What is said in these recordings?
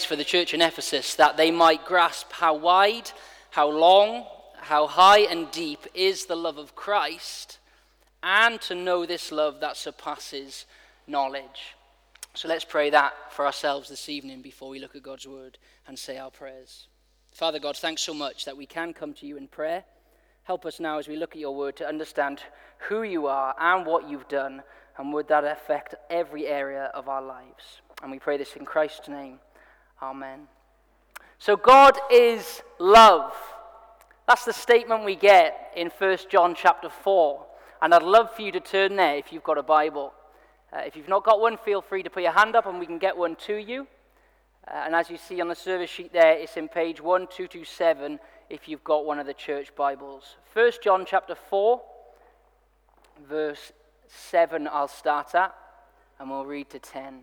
for the church in Ephesus that they might grasp how wide, how long, how high and deep is the love of Christ, and to know this love that surpasses knowledge. So let's pray that for ourselves this evening before we look at God's word and say our prayers. Father God, thanks so much that we can come to you in prayer. Help us now as we look at your word to understand who you are and what you've done, and would that affect every area of our lives. And we pray this in Christ's name. Amen. So God is love. That's the statement we get in 1 John chapter 4. And I'd love for you to turn there if you've got a Bible. Uh, if you've not got one, feel free to put your hand up and we can get one to you. Uh, and as you see on the service sheet there, it's in page 1227 if you've got one of the church Bibles. 1 John chapter 4, verse 7, I'll start at, and we'll read to 10.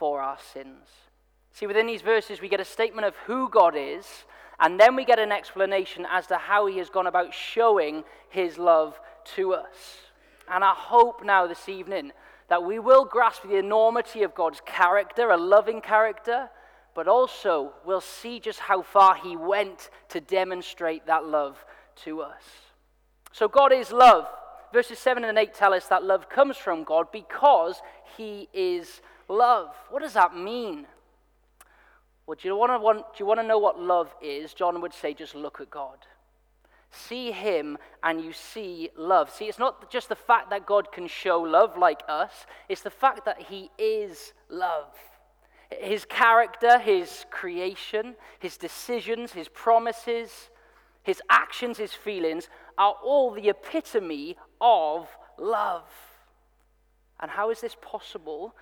for our sins. See, within these verses, we get a statement of who God is, and then we get an explanation as to how he has gone about showing his love to us. And I hope now this evening that we will grasp the enormity of God's character, a loving character, but also we'll see just how far he went to demonstrate that love to us. So, God is love. Verses 7 and 8 tell us that love comes from God because he is love. What does that mean? Well, do you, want to want, do you want to know what love is? John would say, just look at God. See Him and you see love. See, it's not just the fact that God can show love like us, it's the fact that He is love. His character, His creation, His decisions, His promises, His actions, His feelings are all the epitome of love. And how is this possible?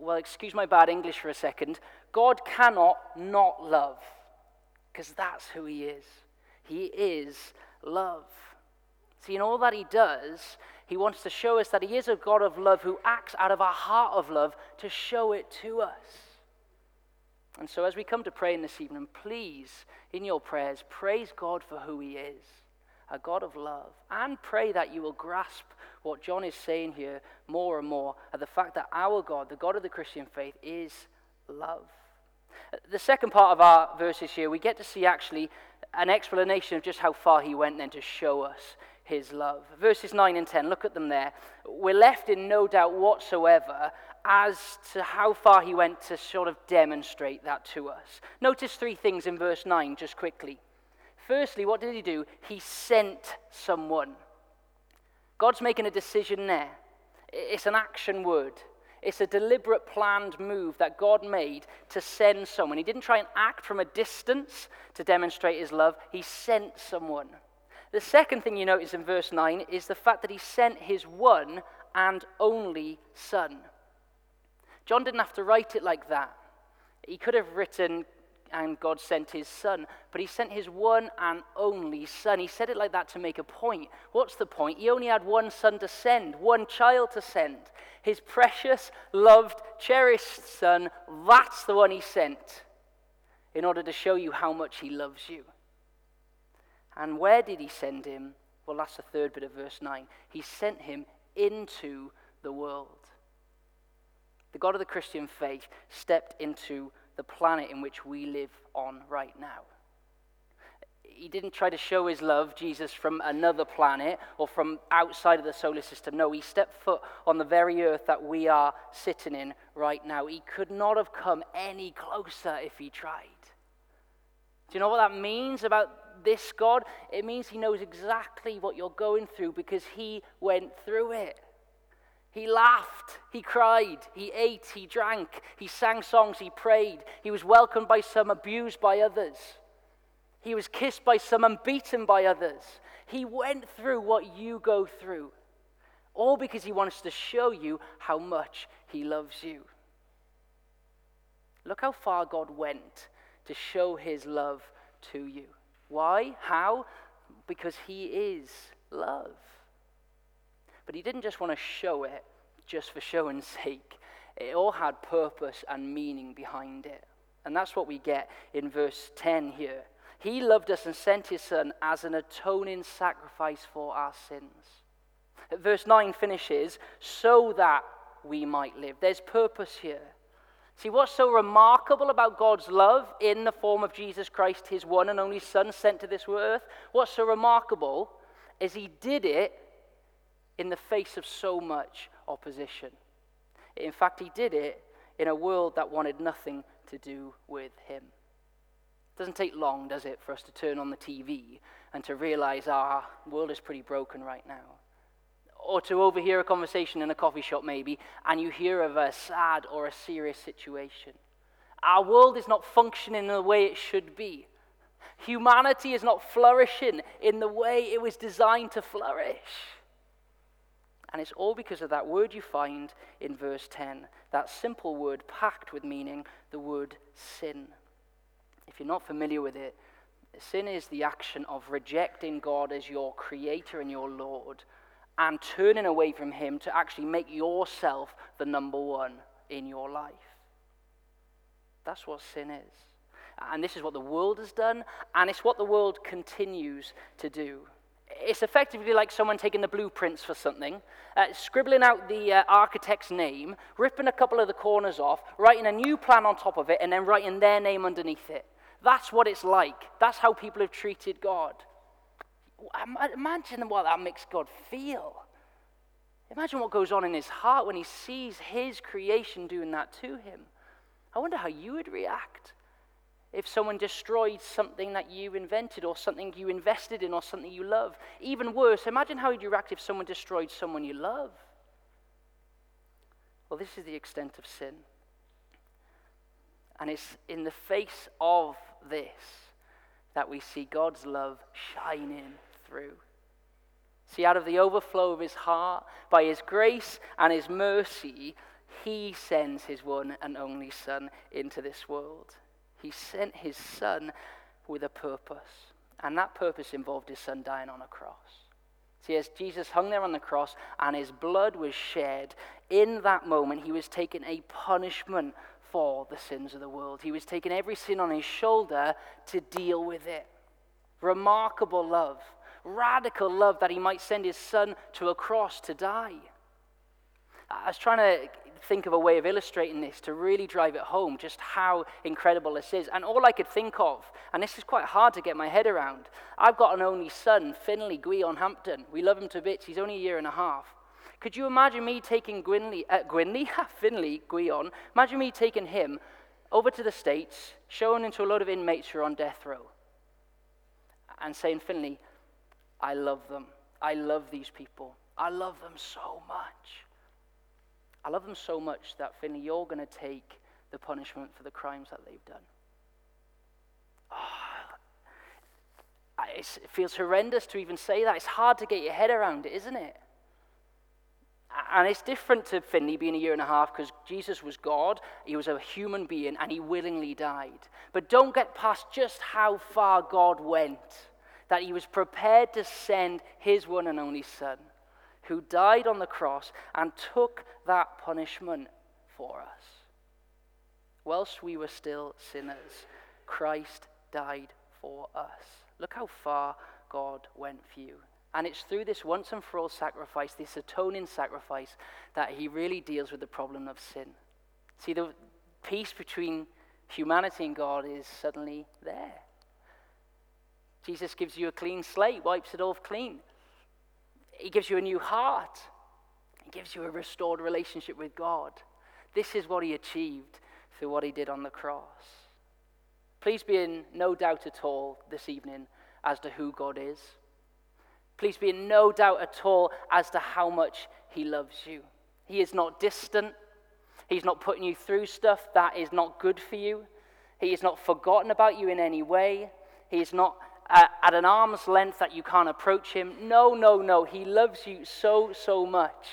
Well, excuse my bad English for a second, God cannot not love, because that's who He is. He is love. See, in all that He does, He wants to show us that He is a God of love who acts out of a heart of love to show it to us. And so, as we come to praying this evening, please, in your prayers, praise God for who He is a God of love, and pray that you will grasp what John is saying here more and more at the fact that our God, the God of the Christian faith, is love. The second part of our verses here, we get to see actually an explanation of just how far he went then to show us his love. Verses 9 and 10, look at them there. We're left in no doubt whatsoever as to how far he went to sort of demonstrate that to us. Notice three things in verse 9, just quickly. Firstly, what did he do? He sent someone. God's making a decision there. It's an action word. It's a deliberate, planned move that God made to send someone. He didn't try and act from a distance to demonstrate his love, he sent someone. The second thing you notice in verse 9 is the fact that he sent his one and only Son. John didn't have to write it like that. He could have written, and God sent his son. But he sent his one and only son. He said it like that to make a point. What's the point? He only had one son to send, one child to send. His precious, loved, cherished son, that's the one he sent in order to show you how much he loves you. And where did he send him? Well, that's the third bit of verse 9. He sent him into the world. The God of the Christian faith stepped into the planet in which we live on right now. He didn't try to show his love, Jesus, from another planet or from outside of the solar system. No, he stepped foot on the very earth that we are sitting in right now. He could not have come any closer if he tried. Do you know what that means about this God? It means he knows exactly what you're going through because he went through it. He laughed, he cried, he ate, he drank, he sang songs, he prayed. He was welcomed by some, abused by others. He was kissed by some and beaten by others. He went through what you go through. All because he wants to show you how much he loves you. Look how far God went to show his love to you. Why? How? Because he is love. But he didn't just want to show it just for showing sake, it all had purpose and meaning behind it. And that's what we get in verse 10 here. He loved us and sent his son as an atoning sacrifice for our sins. Verse 9 finishes, so that we might live. There's purpose here. See, what's so remarkable about God's love in the form of Jesus Christ, his one and only Son sent to this earth? What's so remarkable is he did it in the face of so much opposition. In fact, he did it in a world that wanted nothing to do with him. It doesn't take long, does it, for us to turn on the TV and to realize our world is pretty broken right now or to overhear a conversation in a coffee shop, maybe, and you hear of a sad or a serious situation. Our world is not functioning in the way it should be. Humanity is not flourishing in the way it was designed to flourish. And it's all because of that word you find in verse 10, that simple word packed with meaning, the word sin. If you're not familiar with it, sin is the action of rejecting God as your creator and your Lord and turning away from Him to actually make yourself the number one in your life. That's what sin is. And this is what the world has done, and it's what the world continues to do. It's effectively like someone taking the blueprints for something, uh, scribbling out the uh, architect's name, ripping a couple of the corners off, writing a new plan on top of it, and then writing their name underneath it. That's what it's like. That's how people have treated God. Imagine what that makes God feel. Imagine what goes on in his heart when he sees his creation doing that to him. I wonder how you would react if someone destroyed something that you invented or something you invested in or something you love. Even worse, imagine how you'd react if someone destroyed someone you love. Well, this is the extent of sin. And it's in the face of this that we see God's love shining through. See, out of the overflow of his heart, by his grace and his mercy, he sends his one and only Son into this world. He sent his Son with a purpose, and that purpose involved his Son dying on a cross. See, as Jesus hung there on the cross and his blood was shed, in that moment he was taking a punishment for the sins of the world. He was taking every sin on his shoulder to deal with it. Remarkable love radical love that he might send his son to a cross to die. I was trying to think of a way of illustrating this to really drive it home just how incredible this is. And all I could think of, and this is quite hard to get my head around, I've got an only son, Finley Guion Hampton. We love him to bits. He's only a year and a half. Could you imagine me taking Gwynley, uh, Gwynley, Finley Guion, imagine me taking him over to the States, showing him to a lot of inmates who are on death row, and saying, Finley, I love them. I love these people. I love them so much. I love them so much that, Finley, you're going to take the punishment for the crimes that they've done. Oh, it feels horrendous to even say that. It's hard to get your head around it, isn't it? And it's different to Finley being a year and a half because Jesus was God, he was a human being, and he willingly died. But don't get past just how far God went that he was prepared to send his one and only Son, who died on the cross and took that punishment for us. Whilst we were still sinners, Christ died for us. Look how far God went for you. And it's through this once and for all sacrifice, this atoning sacrifice, that he really deals with the problem of sin. See, the peace between humanity and God is suddenly there. Jesus gives you a clean slate, wipes it off clean. He gives you a new heart. He gives you a restored relationship with God. This is what he achieved through what he did on the cross. Please be in no doubt at all this evening as to who God is. Please be in no doubt at all as to how much he loves you. He is not distant. He's not putting you through stuff that is not good for you. He is not forgotten about you in any way. He is not uh, at an arm's length that you can't approach him. No, no, no. He loves you so, so much.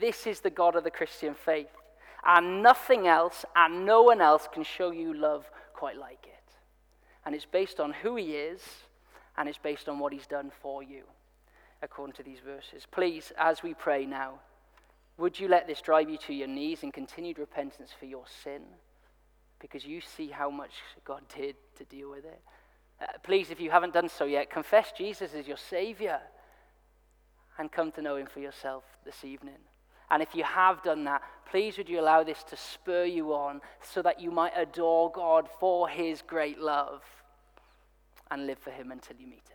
This is the God of the Christian faith. And nothing else and no one else can show you love quite like it. And it's based on who he is and it's based on what he's done for you, according to these verses. Please, as we pray now, would you let this drive you to your knees in continued repentance for your sin? Because you see how much God did to deal with it. Uh, please, if you haven't done so yet, confess Jesus as your Savior and come to know Him for yourself this evening. And if you have done that, please would you allow this to spur you on so that you might adore God for His great love and live for Him until you meet Him.